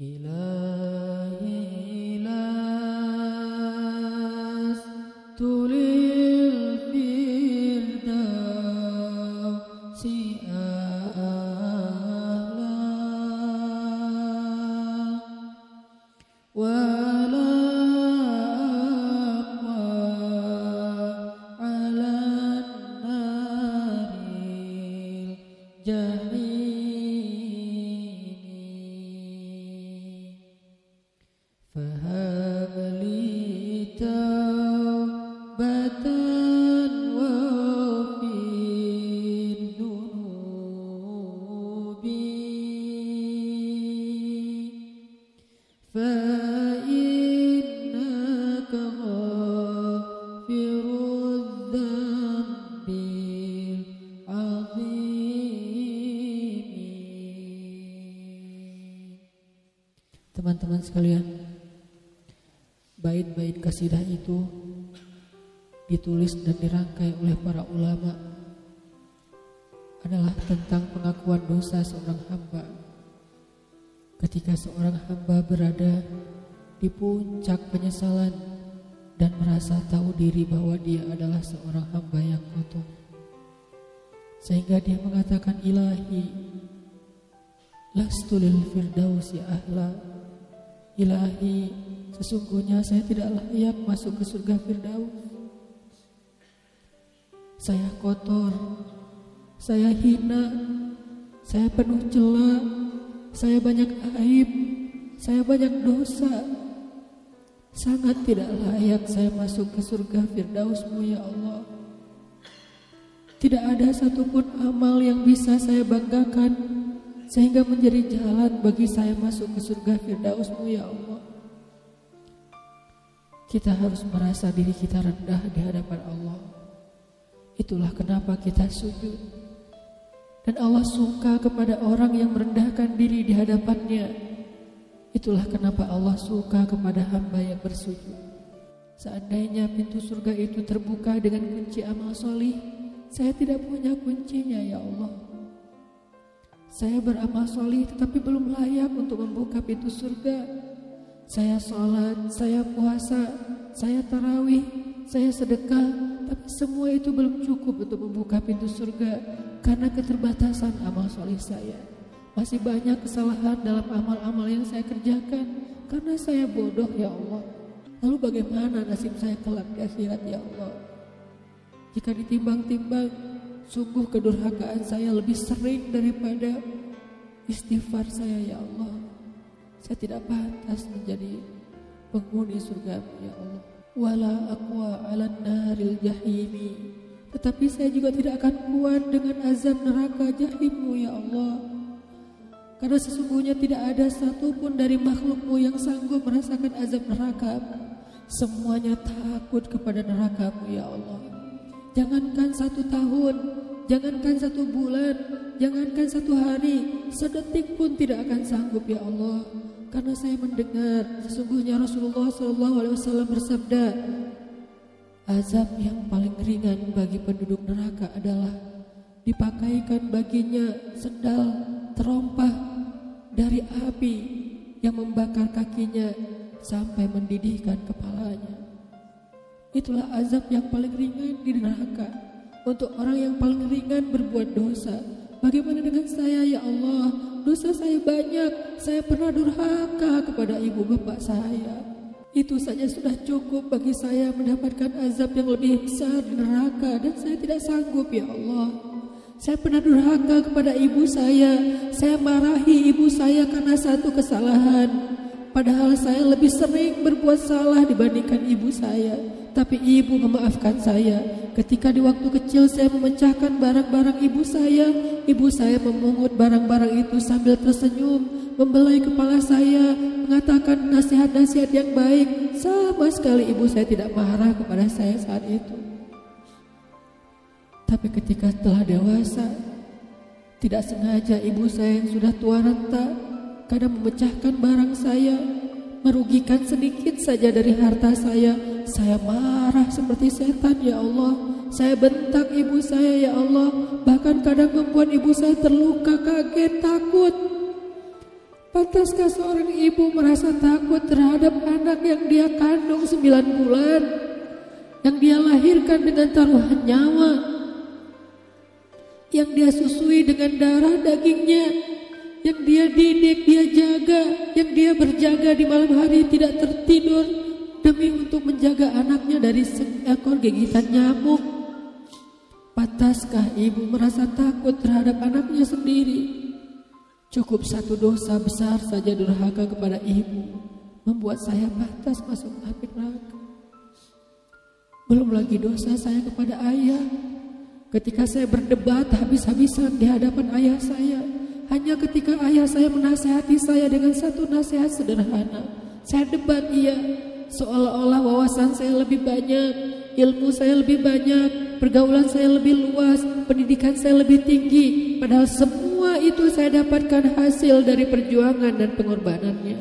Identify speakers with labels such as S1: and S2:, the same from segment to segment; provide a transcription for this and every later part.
S1: إله Teman-teman sekalian, bait-bait kasidah itu ditulis dan dirangkai oleh para ulama adalah tentang pengakuan dosa seorang hamba ketika seorang hamba berada di puncak penyesalan dan merasa tahu diri bahwa dia adalah seorang hamba yang kotor. Sehingga dia mengatakan ilahi lastu lil firdausi ahla ilahi sesungguhnya saya tidak layak masuk ke surga firdaus saya kotor saya hina saya penuh celah saya banyak aib, saya banyak dosa. Sangat tidak layak saya masuk ke surga Firdausmu ya Allah. Tidak ada satupun amal yang bisa saya banggakan sehingga menjadi jalan bagi saya masuk ke surga Firdausmu ya Allah. Kita harus merasa diri kita rendah di hadapan Allah. Itulah kenapa kita sujud. Dan Allah suka kepada orang yang merendahkan diri di hadapannya. Itulah kenapa Allah suka kepada hamba yang bersujud. Seandainya pintu surga itu terbuka dengan kunci amal solih, saya tidak punya kuncinya ya Allah. Saya beramal solih tetapi belum layak untuk membuka pintu surga. Saya sholat, saya puasa, saya tarawih, saya sedekah, tapi semua itu belum cukup untuk membuka pintu surga karena keterbatasan amal soleh saya. Masih banyak kesalahan dalam amal-amal yang saya kerjakan karena saya bodoh ya Allah. Lalu bagaimana nasib saya kelak di akhirat ya Allah? Jika ditimbang-timbang, sungguh kedurhakaan saya lebih sering daripada istighfar saya ya Allah. Saya tidak pantas menjadi penghuni surga ya Allah. Wala aqwa 'alan naril jahimi tetapi saya juga tidak akan kuat dengan azab neraka jahimmu ya Allah. Karena sesungguhnya tidak ada satupun dari makhlukmu yang sanggup merasakan azab neraka. Semuanya takut kepada nerakamu ya Allah. Jangankan satu tahun, jangankan satu bulan, jangankan satu hari, sedetik pun tidak akan sanggup ya Allah. Karena saya mendengar sesungguhnya Rasulullah SAW bersabda, Azab yang paling ringan bagi penduduk neraka adalah dipakaikan baginya sendal terompah dari api yang membakar kakinya sampai mendidihkan kepalanya. Itulah azab yang paling ringan di neraka untuk orang yang paling ringan berbuat dosa. Bagaimana dengan saya ya Allah? Dosa saya banyak. Saya pernah durhaka kepada ibu bapak saya. Itu saja sudah cukup bagi saya mendapatkan azab yang lebih besar di neraka dan saya tidak sanggup ya Allah. Saya pernah durhaka kepada ibu saya. Saya marahi ibu saya karena satu kesalahan. Padahal saya lebih sering berbuat salah dibandingkan ibu saya. Tapi ibu memaafkan saya. Ketika di waktu kecil saya memecahkan barang-barang ibu saya, ibu saya memungut barang-barang itu sambil tersenyum, membelai kepala saya, mengatakan nasihat-nasihat yang baik. Sama sekali ibu saya tidak marah kepada saya saat itu. Tapi ketika telah dewasa, tidak sengaja ibu saya yang sudah tua renta kadang memecahkan barang saya, merugikan sedikit saja dari harta saya. Saya marah seperti setan ya Allah. Saya bentak ibu saya ya Allah. Bahkan kadang membuat ibu saya terluka, kaget, takut. Pantaskah seorang ibu merasa takut terhadap anak yang dia kandung sembilan bulan, yang dia lahirkan dengan taruhan nyawa, yang dia susui dengan darah dagingnya, yang dia didik, dia jaga, yang dia berjaga di malam hari tidak tertidur demi untuk menjaga anaknya dari seekor gigitan nyamuk. Pantaskah ibu merasa takut terhadap anaknya sendiri? Cukup satu dosa besar saja durhaka kepada ibu membuat saya pantas masuk api neraka. Belum lagi dosa saya kepada ayah. Ketika saya berdebat habis-habisan di hadapan ayah saya, hanya ketika ayah saya menasehati saya dengan satu nasihat sederhana, saya debat ia seolah-olah wawasan saya lebih banyak, ilmu saya lebih banyak, pergaulan saya lebih luas, pendidikan saya lebih tinggi, padahal semua itu saya dapatkan hasil dari perjuangan dan pengorbanannya.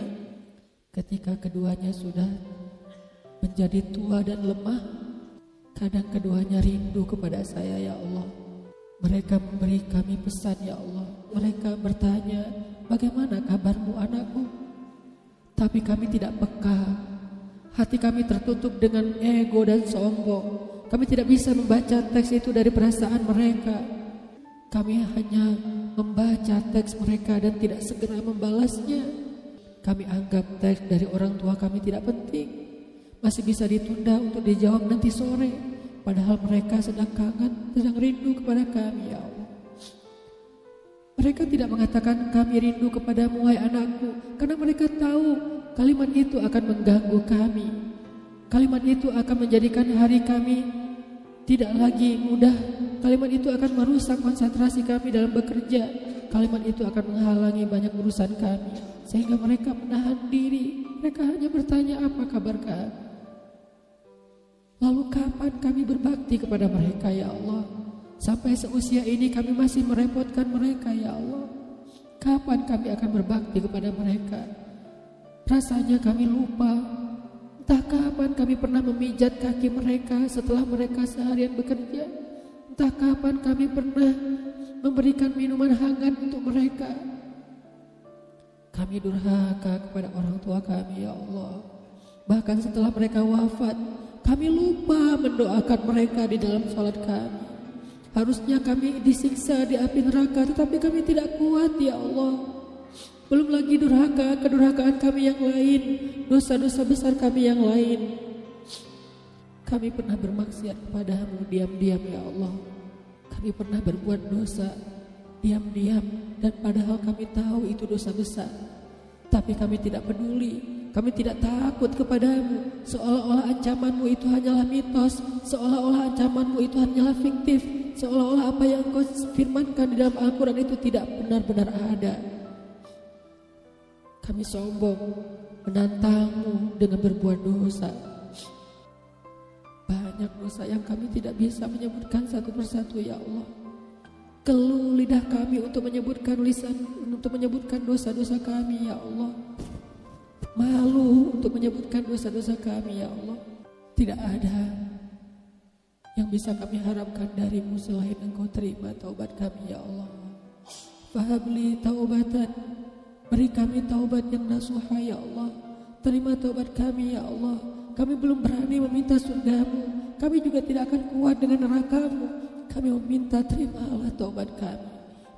S1: Ketika keduanya sudah menjadi tua dan lemah, kadang keduanya rindu kepada saya ya Allah. Mereka memberi kami pesan ya Allah. Mereka bertanya, bagaimana kabarmu anakku? Tapi kami tidak peka. Hati kami tertutup dengan ego dan sombong. Kami tidak bisa membaca teks itu dari perasaan mereka. Kami hanya membaca teks mereka dan tidak segera membalasnya. Kami anggap teks dari orang tua kami tidak penting. Masih bisa ditunda untuk dijawab nanti sore. Padahal mereka sedang kangen, sedang rindu kepada kami ya Allah. Mereka tidak mengatakan kami rindu kepadamu hai anakku. Karena mereka tahu kalimat itu akan mengganggu kami. Kalimat itu akan menjadikan hari kami tidak lagi mudah. Kalimat itu akan merusak konsentrasi kami dalam bekerja. Kalimat itu akan menghalangi banyak urusan kami. Sehingga mereka menahan diri. Mereka hanya bertanya apa kabar kami. Lalu kapan kami berbakti kepada mereka ya Allah? Sampai seusia ini kami masih merepotkan mereka ya Allah. Kapan kami akan berbakti kepada mereka? Rasanya kami lupa. Entah kapan kami pernah memijat kaki mereka setelah mereka seharian bekerja. Entah kapan kami pernah memberikan minuman hangat untuk mereka. Kami durhaka kepada orang tua kami ya Allah. Bahkan setelah mereka wafat, kami lupa mendoakan mereka di dalam sholat kami. Harusnya kami disiksa di api neraka, tetapi kami tidak kuat ya Allah. Belum lagi durhaka, kedurhakaan kami yang lain, dosa-dosa besar kami yang lain. Kami pernah bermaksiat kepadamu diam-diam ya Allah. Kami pernah berbuat dosa diam-diam dan padahal kami tahu itu dosa besar. Tapi kami tidak peduli kami tidak takut kepadamu. Seolah-olah ancamanmu itu hanyalah mitos. Seolah-olah ancamanmu itu hanyalah fiktif. Seolah-olah apa yang kau firmankan di dalam Al-Quran itu tidak benar-benar ada. Kami sombong Menantangmu dengan berbuat dosa. Banyak dosa yang kami tidak bisa menyebutkan satu persatu ya Allah. Keluh lidah kami untuk menyebutkan lisan Untuk menyebutkan dosa-dosa kami ya Allah malu untuk menyebutkan dosa-dosa kami ya Allah. Tidak ada yang bisa kami harapkan darimu selain engkau terima taubat kami ya Allah. Fahabli taubatan, beri kami taubat yang nasuha ya Allah. Terima taubat kami ya Allah. Kami belum berani meminta surgamu. Kami juga tidak akan kuat dengan nerakamu. Kami meminta terimalah taubat kami.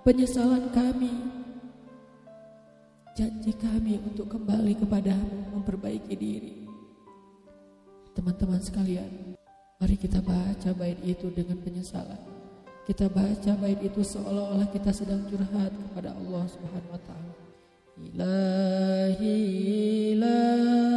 S1: Penyesalan kami, janji kami untuk kembali kepadamu memperbaiki diri. Teman-teman sekalian, mari kita baca bait itu dengan penyesalan. Kita baca bait itu seolah-olah kita sedang curhat kepada Allah Subhanahu wa taala. Ilahi ilas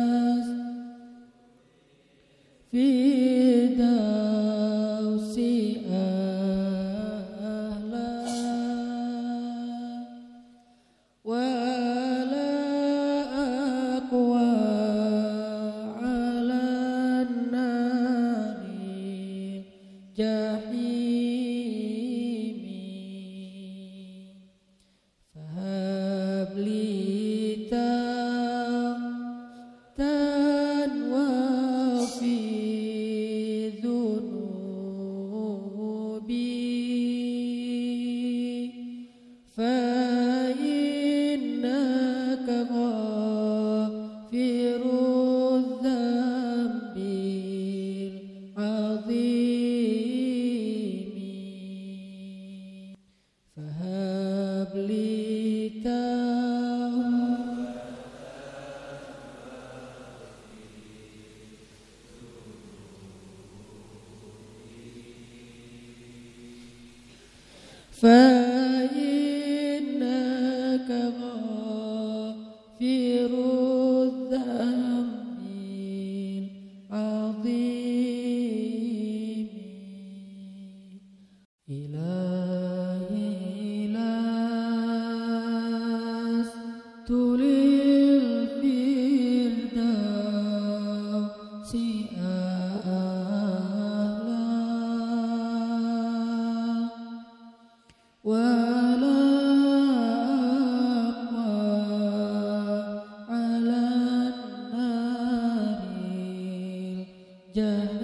S1: Teman-teman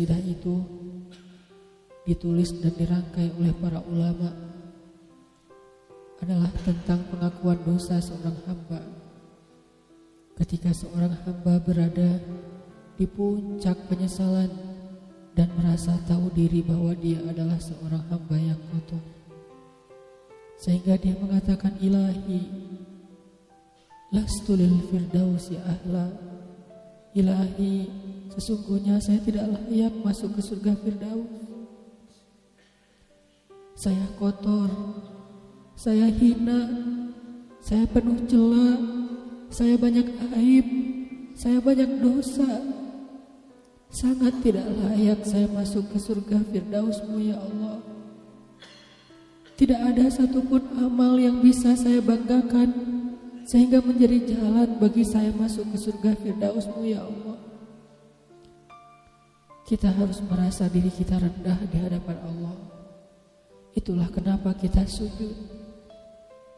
S1: kasidah itu ditulis dan dirangkai oleh para ulama adalah tentang pengakuan dosa seorang hamba. Ketika seorang hamba berada di puncak penyesalan dan merasa tahu diri bahwa dia adalah seorang hamba yang kotor. Sehingga dia mengatakan ilahi lastulil firdausi ahla Ilahi, sesungguhnya saya tidak layak masuk ke surga Firdaus. Saya kotor, saya hina, saya penuh celah, saya banyak aib, saya banyak dosa. Sangat tidak layak saya masuk ke surga Firdausmu ya Allah. Tidak ada satupun amal yang bisa saya banggakan sehingga menjadi jalan bagi saya masuk ke surga Firdausmu ya Allah. Kita harus merasa diri kita rendah di hadapan Allah. Itulah kenapa kita sujud.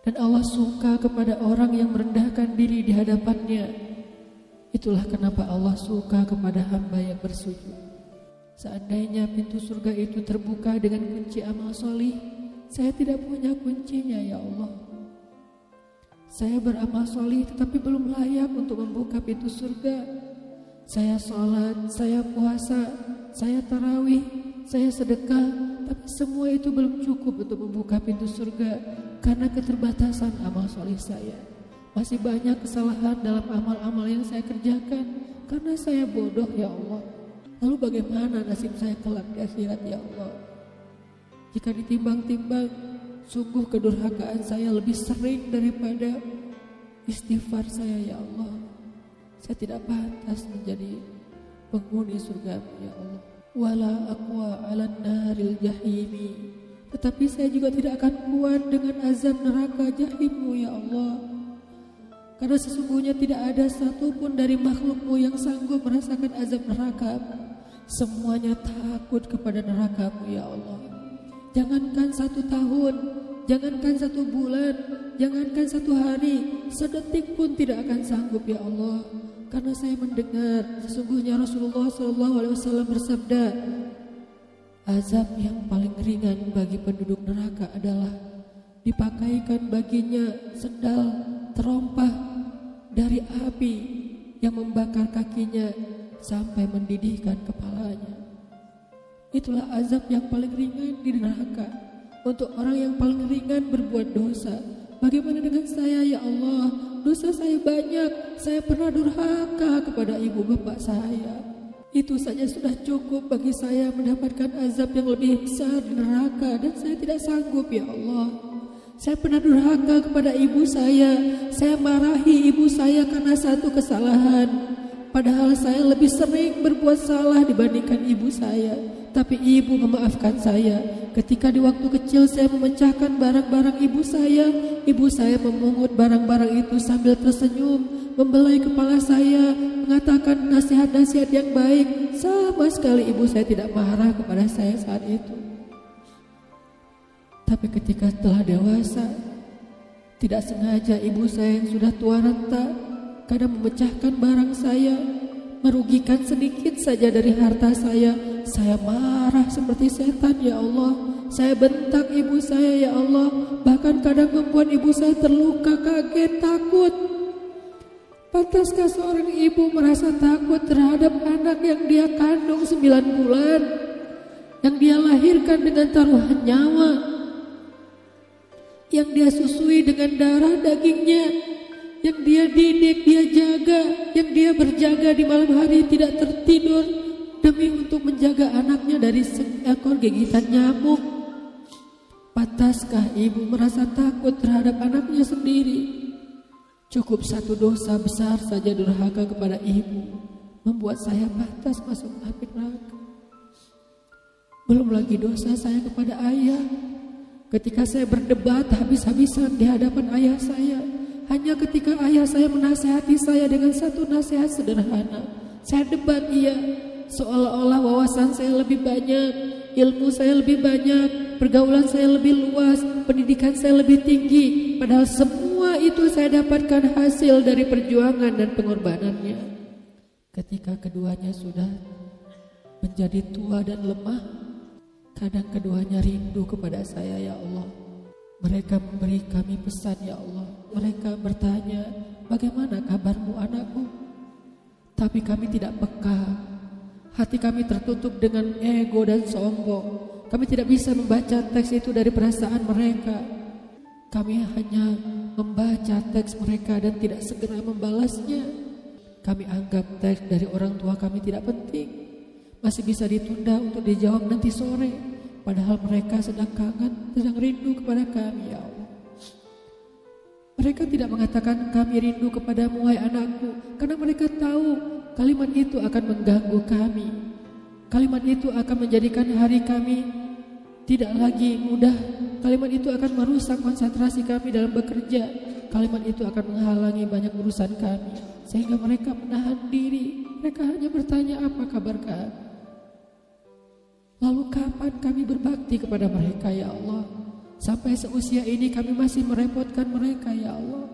S1: Dan Allah suka kepada orang yang merendahkan diri di hadapannya. Itulah kenapa Allah suka kepada hamba yang bersujud. Seandainya pintu surga itu terbuka dengan kunci amal solih, saya tidak punya kuncinya ya Allah. Saya beramal solih tetapi belum layak untuk membuka pintu surga. Saya sholat, saya puasa, saya tarawih, saya sedekah, tapi semua itu belum cukup untuk membuka pintu surga karena keterbatasan amal solih saya. Masih banyak kesalahan dalam amal-amal yang saya kerjakan karena saya bodoh ya Allah. Lalu bagaimana nasib saya kelak di akhirat ya Allah? Jika ditimbang-timbang Sungguh kedurhakaan saya lebih sering daripada istighfar saya ya Allah. Saya tidak pantas menjadi penghuni surga ya Allah. Wala aqwa ala naril jahimi. Tetapi saya juga tidak akan kuat dengan azab neraka jahimmu ya Allah. Karena sesungguhnya tidak ada satupun dari makhlukmu yang sanggup merasakan azab neraka. Semuanya takut kepada nerakamu ya Allah. Jangankan satu tahun, jangankan satu bulan, jangankan satu hari, sedetik pun tidak akan sanggup ya Allah. Karena saya mendengar sesungguhnya Rasulullah SAW bersabda, azab yang paling ringan bagi penduduk neraka adalah dipakaikan baginya sendal terompah dari api yang membakar kakinya sampai mendidihkan kepalanya. Itulah azab yang paling ringan di neraka untuk orang yang paling ringan berbuat dosa. Bagaimana dengan saya ya Allah? Dosa saya banyak. Saya pernah durhaka kepada ibu bapak saya. Itu saja sudah cukup bagi saya mendapatkan azab yang lebih besar di neraka dan saya tidak sanggup ya Allah. Saya pernah durhaka kepada ibu saya. Saya marahi ibu saya karena satu kesalahan. Padahal saya lebih sering berbuat salah dibandingkan ibu saya. Tapi ibu memaafkan saya ketika di waktu kecil saya memecahkan barang-barang ibu saya. Ibu saya memungut barang-barang itu sambil tersenyum, membelai kepala saya, mengatakan nasihat-nasihat yang baik. Sama sekali ibu saya tidak marah kepada saya saat itu. Tapi ketika telah dewasa, tidak sengaja ibu saya yang sudah tua renta kadang memecahkan barang saya merugikan sedikit saja dari harta saya, saya marah seperti setan ya Allah. Saya bentak ibu saya ya Allah, bahkan kadang membuat ibu saya terluka, kaget, takut. Pantaskah seorang ibu merasa takut terhadap anak yang dia kandung sembilan bulan, yang dia lahirkan dengan taruhan nyawa, yang dia susui dengan darah dagingnya, yang dia didik, dia jaga, yang dia berjaga di malam hari tidak tertidur demi untuk menjaga anaknya dari seekor gigitan nyamuk. Pantaskah ibu merasa takut terhadap anaknya sendiri? Cukup satu dosa besar saja durhaka kepada ibu membuat saya pantas masuk api neraka. Belum lagi dosa saya kepada ayah ketika saya berdebat habis-habisan di hadapan ayah saya hanya ketika ayah saya menasehati saya dengan satu nasihat sederhana. Saya debat ia seolah-olah wawasan saya lebih banyak, ilmu saya lebih banyak, pergaulan saya lebih luas, pendidikan saya lebih tinggi. Padahal semua itu saya dapatkan hasil dari perjuangan dan pengorbanannya. Ketika keduanya sudah menjadi tua dan lemah, kadang keduanya rindu kepada saya ya Allah. Mereka memberi kami pesan ya Allah. Mereka bertanya, bagaimana kabarmu anakku? Tapi kami tidak peka. Hati kami tertutup dengan ego dan sombong. Kami tidak bisa membaca teks itu dari perasaan mereka. Kami hanya membaca teks mereka dan tidak segera membalasnya. Kami anggap teks dari orang tua kami tidak penting. Masih bisa ditunda untuk dijawab nanti sore. Padahal mereka sedang kangen, sedang rindu kepada kami ya Allah. Mereka tidak mengatakan kami rindu kepadamu wahai anakku. Karena mereka tahu kalimat itu akan mengganggu kami. Kalimat itu akan menjadikan hari kami tidak lagi mudah. Kalimat itu akan merusak konsentrasi kami dalam bekerja. Kalimat itu akan menghalangi banyak urusan kami. Sehingga mereka menahan diri. Mereka hanya bertanya apa kabar kami. Lalu kapan kami berbakti kepada mereka ya Allah? Sampai seusia ini kami masih merepotkan mereka ya Allah.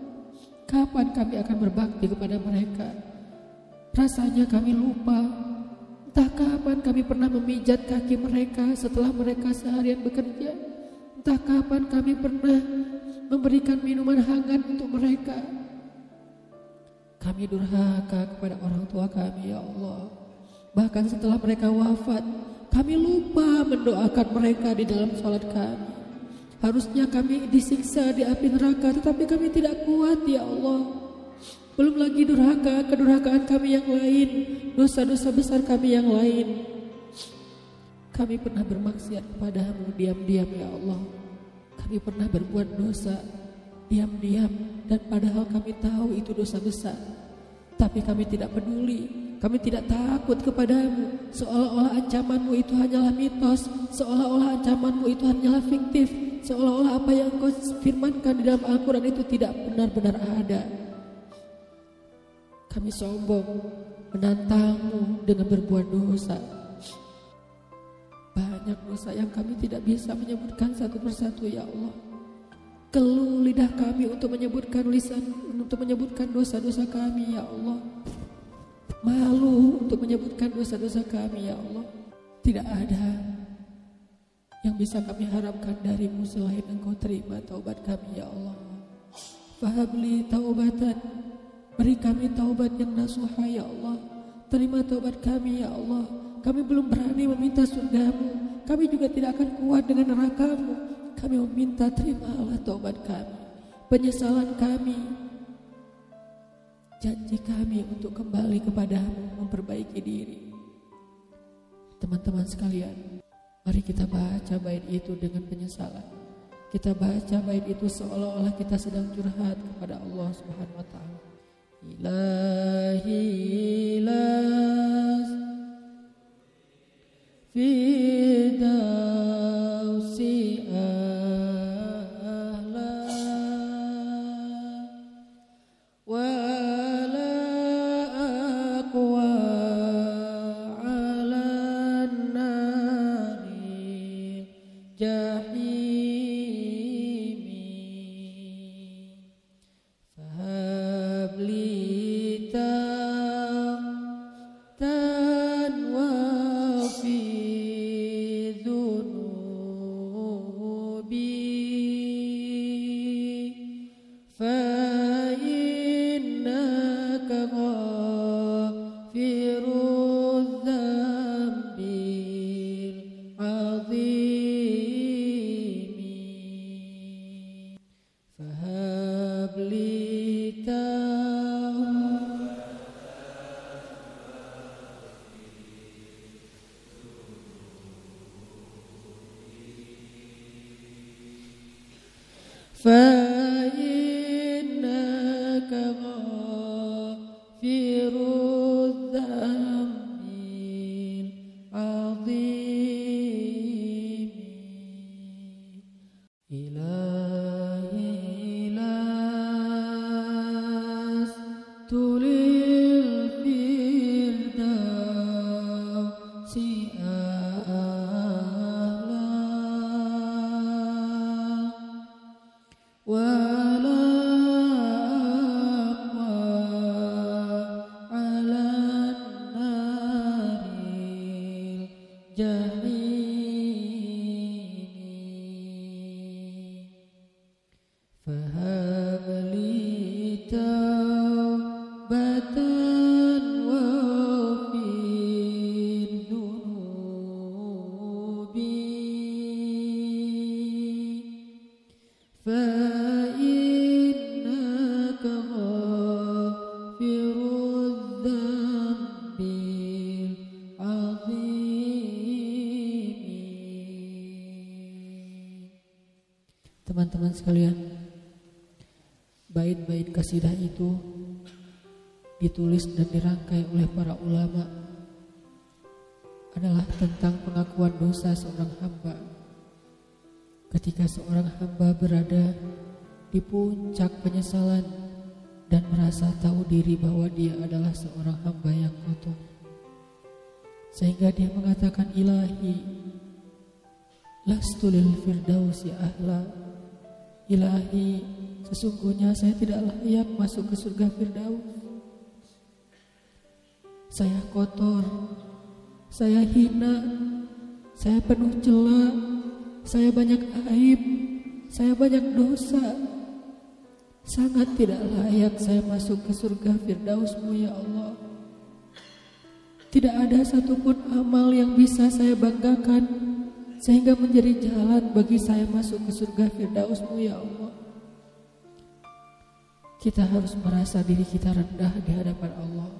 S1: Kapan kami akan berbakti kepada mereka? Rasanya kami lupa. Entah kapan kami pernah memijat kaki mereka setelah mereka seharian bekerja. Entah kapan kami pernah memberikan minuman hangat untuk mereka. Kami durhaka kepada orang tua kami ya Allah. Bahkan setelah mereka wafat, kami lupa mendoakan mereka di dalam sholat kami. Harusnya kami disiksa di api neraka, tetapi kami tidak kuat ya Allah. Belum lagi durhaka, kedurhakaan kami yang lain, dosa-dosa besar kami yang lain. Kami pernah bermaksiat kepadamu diam-diam ya Allah. Kami pernah berbuat dosa diam-diam dan padahal kami tahu itu dosa besar. Tapi kami tidak peduli kami tidak takut kepadamu. Seolah-olah ancamanmu itu hanyalah mitos. Seolah-olah ancamanmu itu hanyalah fiktif. Seolah-olah apa yang kau firmankan di dalam Al-Quran itu tidak benar-benar ada. Kami sombong Menantangmu dengan berbuat dosa. Banyak dosa yang kami tidak bisa menyebutkan satu persatu ya Allah. Keluh lidah kami untuk menyebutkan lisan Untuk menyebutkan dosa-dosa kami ya Allah malu untuk menyebutkan dosa-dosa kami ya Allah. Tidak ada yang bisa kami harapkan darimu selain engkau terima taubat kami ya Allah. Fahabli taubatan, beri kami taubat yang nasuha ya Allah. Terima taubat kami ya Allah. Kami belum berani meminta surgamu. Kami juga tidak akan kuat dengan nerakamu. Kami meminta terimalah taubat kami. Penyesalan kami, janji kami untuk kembali kepadamu memperbaiki diri. Teman-teman sekalian, mari kita baca bait itu dengan penyesalan. Kita baca bait itu seolah-olah kita sedang curhat kepada Allah Subhanahu wa taala. Ilahi las fi teman-teman sekalian, bait-bait kasidah itu ditulis dan dirangkai oleh para ulama adalah tentang pengakuan dosa seorang hamba. Ketika seorang hamba berada di puncak penyesalan dan merasa tahu diri bahwa dia adalah seorang hamba yang kotor. Sehingga dia mengatakan ilahi lastulil firdausi ahla Ilahi, sesungguhnya saya tidak layak masuk ke surga Firdaus. Saya kotor, saya hina, saya penuh celah, saya banyak aib, saya banyak dosa. Sangat tidak layak saya masuk ke surga Firdausmu ya Allah. Tidak ada satupun amal yang bisa saya banggakan sehingga menjadi jalan bagi saya masuk ke surga Firdausmu ya Allah. Kita harus merasa diri kita rendah di hadapan Allah.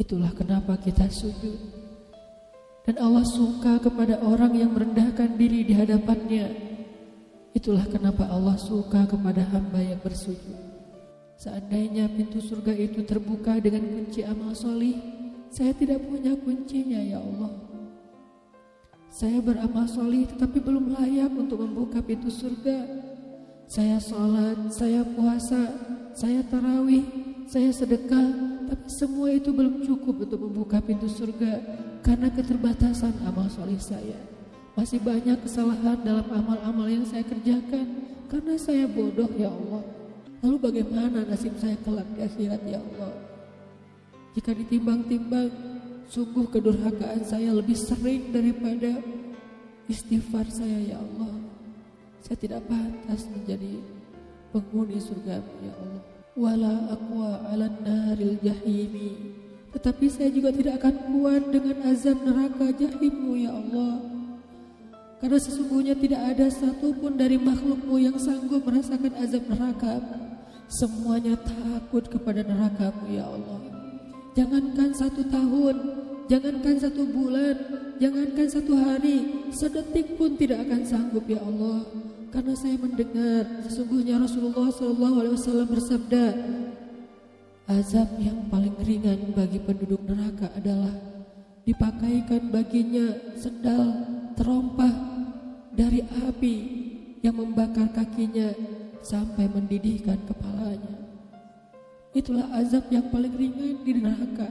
S1: Itulah kenapa kita sujud. Dan Allah suka kepada orang yang merendahkan diri di hadapannya. Itulah kenapa Allah suka kepada hamba yang bersujud. Seandainya pintu surga itu terbuka dengan kunci amal solih, saya tidak punya kuncinya ya Allah. Saya beramal solih tetapi belum layak untuk membuka pintu surga. Saya sholat, saya puasa, saya tarawih, saya sedekah, tapi semua itu belum cukup untuk membuka pintu surga karena keterbatasan amal solih saya. Masih banyak kesalahan dalam amal-amal yang saya kerjakan karena saya bodoh ya Allah. Lalu bagaimana nasib saya kelak di akhirat ya Allah? Jika ditimbang-timbang, Sungguh kedurhakaan saya lebih sering daripada istighfar saya ya Allah. Saya tidak pantas menjadi penghuni surga ya Allah. Wala aqwa ala naril jahimi. Tetapi saya juga tidak akan kuat dengan azab neraka jahimmu ya Allah. Karena sesungguhnya tidak ada satupun dari makhlukmu yang sanggup merasakan azab neraka. Semuanya takut kepada nerakamu ya Allah. Jangankan satu tahun, jangankan satu bulan, jangankan satu hari, sedetik pun tidak akan sanggup ya Allah. Karena saya mendengar sesungguhnya Rasulullah SAW bersabda, azab yang paling ringan bagi penduduk neraka adalah dipakaikan baginya sendal terompah dari api yang membakar kakinya sampai mendidihkan kepalanya. Itulah azab yang paling ringan di neraka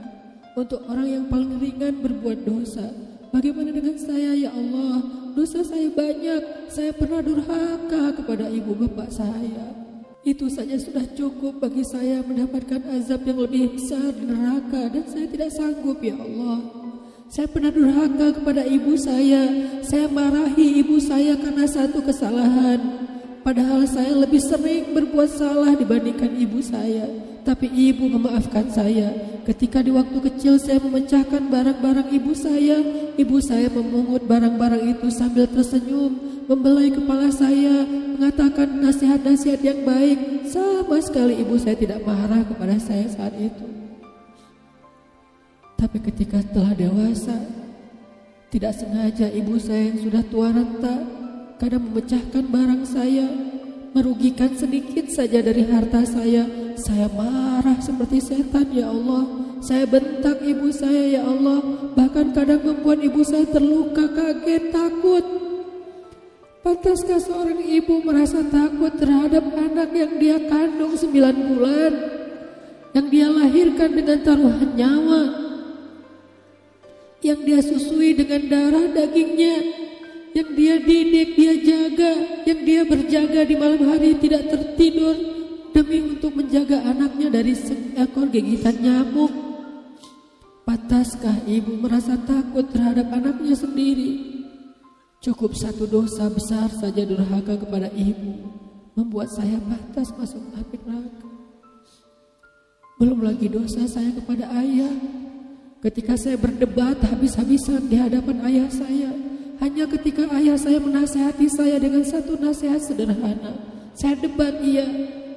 S1: untuk orang yang paling ringan berbuat dosa. Bagaimana dengan saya ya Allah? dosa saya banyak. Saya pernah durhaka kepada ibu bapak saya. Itu saja sudah cukup bagi saya mendapatkan azab yang lebih besar di neraka dan saya tidak sanggup ya Allah. Saya pernah durhaka kepada ibu saya. Saya marahi ibu saya karena satu kesalahan. Padahal saya lebih sering berbuat salah dibandingkan ibu saya. Tapi ibu memaafkan saya. Ketika di waktu kecil saya memecahkan barang-barang ibu saya, ibu saya memungut barang-barang itu sambil tersenyum, membelai kepala saya, mengatakan nasihat-nasihat yang baik. Sama sekali ibu saya tidak marah kepada saya saat itu. Tapi ketika telah dewasa, tidak sengaja ibu saya yang sudah tua renta kadang memecahkan barang saya, merugikan sedikit saja dari harta saya. Saya marah seperti setan, ya Allah. Saya bentak ibu saya, ya Allah. Bahkan kadang membuat ibu saya terluka, kaget, takut. Pantaskah seorang ibu merasa takut terhadap anak yang dia kandung sembilan bulan? Yang dia lahirkan dengan taruhan nyawa? Yang dia susui dengan darah dagingnya? yang dia didik, dia jaga, yang dia berjaga di malam hari tidak tertidur demi untuk menjaga anaknya dari seekor gigitan nyamuk. Pantaskah ibu merasa takut terhadap anaknya sendiri? Cukup satu dosa besar saja durhaka kepada ibu membuat saya pantas masuk api neraka. Belum lagi dosa saya kepada ayah. Ketika saya berdebat habis-habisan di hadapan ayah saya, hanya ketika ayah saya menasehati saya dengan satu nasihat sederhana. Saya debat ia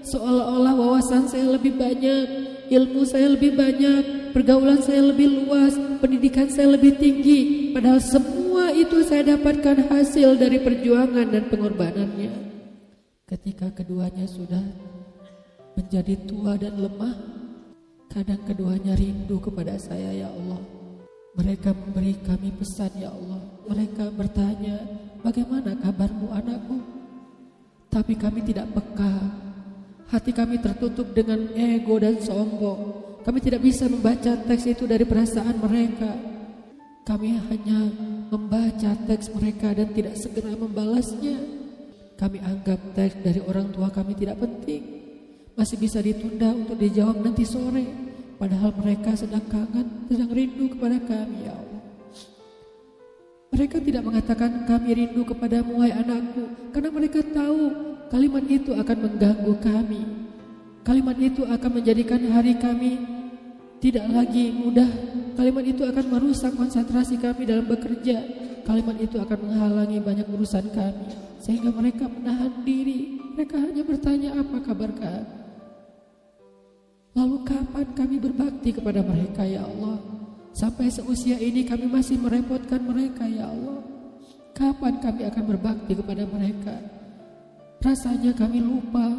S1: seolah-olah wawasan saya lebih banyak, ilmu saya lebih banyak, pergaulan saya lebih luas, pendidikan saya lebih tinggi. Padahal semua itu saya dapatkan hasil dari perjuangan dan pengorbanannya. Ketika keduanya sudah menjadi tua dan lemah, kadang keduanya rindu kepada saya ya Allah. Mereka memberi kami pesan ya Allah. Mereka bertanya, bagaimana kabarmu anakku? Tapi kami tidak peka. Hati kami tertutup dengan ego dan sombong. Kami tidak bisa membaca teks itu dari perasaan mereka. Kami hanya membaca teks mereka dan tidak segera membalasnya. Kami anggap teks dari orang tua kami tidak penting. Masih bisa ditunda untuk dijawab nanti sore. Padahal mereka sedang kangen, sedang rindu kepada kami ya Allah. Mereka tidak mengatakan kami rindu kepadamu hai anakku. Karena mereka tahu kalimat itu akan mengganggu kami. Kalimat itu akan menjadikan hari kami tidak lagi mudah. Kalimat itu akan merusak konsentrasi kami dalam bekerja. Kalimat itu akan menghalangi banyak urusan kami. Sehingga mereka menahan diri. Mereka hanya bertanya apa kabar kami. Lalu kapan kami berbakti kepada mereka ya Allah? Sampai seusia ini kami masih merepotkan mereka ya Allah. Kapan kami akan berbakti kepada mereka? Rasanya kami lupa.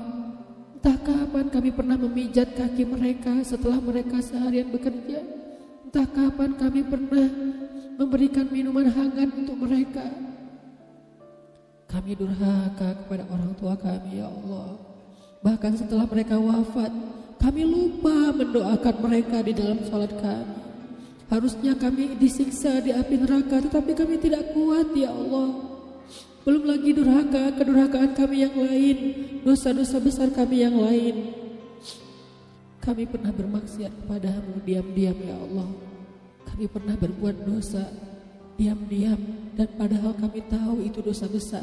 S1: Entah kapan kami pernah memijat kaki mereka setelah mereka seharian bekerja. Entah kapan kami pernah memberikan minuman hangat untuk mereka. Kami durhaka kepada orang tua kami ya Allah. Bahkan setelah mereka wafat, kami lupa mendoakan mereka di dalam sholat kami. Harusnya kami disiksa di api neraka, tetapi kami tidak kuat ya Allah. Belum lagi durhaka, kedurhakaan kami yang lain, dosa-dosa besar kami yang lain. Kami pernah bermaksiat kepadamu diam-diam ya Allah. Kami pernah berbuat dosa diam-diam dan padahal kami tahu itu dosa besar.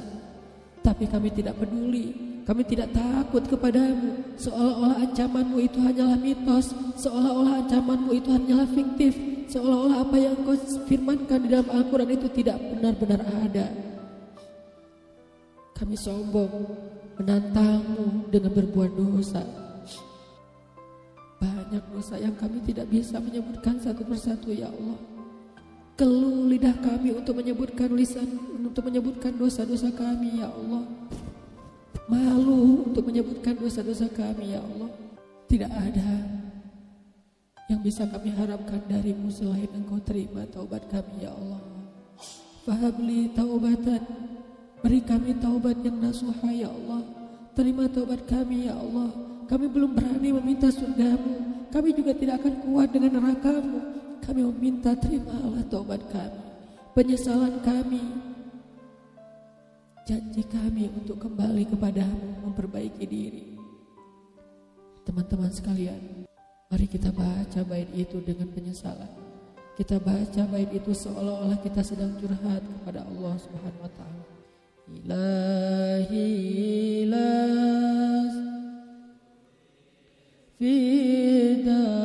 S1: Tapi kami tidak peduli kami tidak takut kepadamu, seolah-olah ancamanmu itu hanyalah mitos, seolah-olah ancamanmu itu hanyalah fiktif, seolah-olah apa yang kau firmankan di dalam Al-Quran itu tidak benar-benar ada. Kami sombong, menantangmu dengan berbuat dosa. Banyak dosa yang kami tidak bisa menyebutkan satu persatu ya Allah. Keluh lidah kami untuk menyebutkan lisan, untuk menyebutkan dosa-dosa kami ya Allah. Malu untuk menyebutkan dosa-dosa kami ya Allah. Tidak ada yang bisa kami harapkan darimu selain engkau terima taubat kami ya Allah. Fahabli taubatan. Beri kami taubat yang nasuha ya Allah. Terima taubat kami ya Allah. Kami belum berani meminta surgamu. Kami juga tidak akan kuat dengan nerakamu. Kami meminta terimalah taubat kami. Penyesalan kami janji kami untuk kembali kepadamu memperbaiki diri. Teman-teman sekalian, mari kita baca bait itu dengan penyesalan. Kita baca bait itu seolah-olah kita sedang curhat kepada Allah Subhanahu wa taala. إلهي لا في دار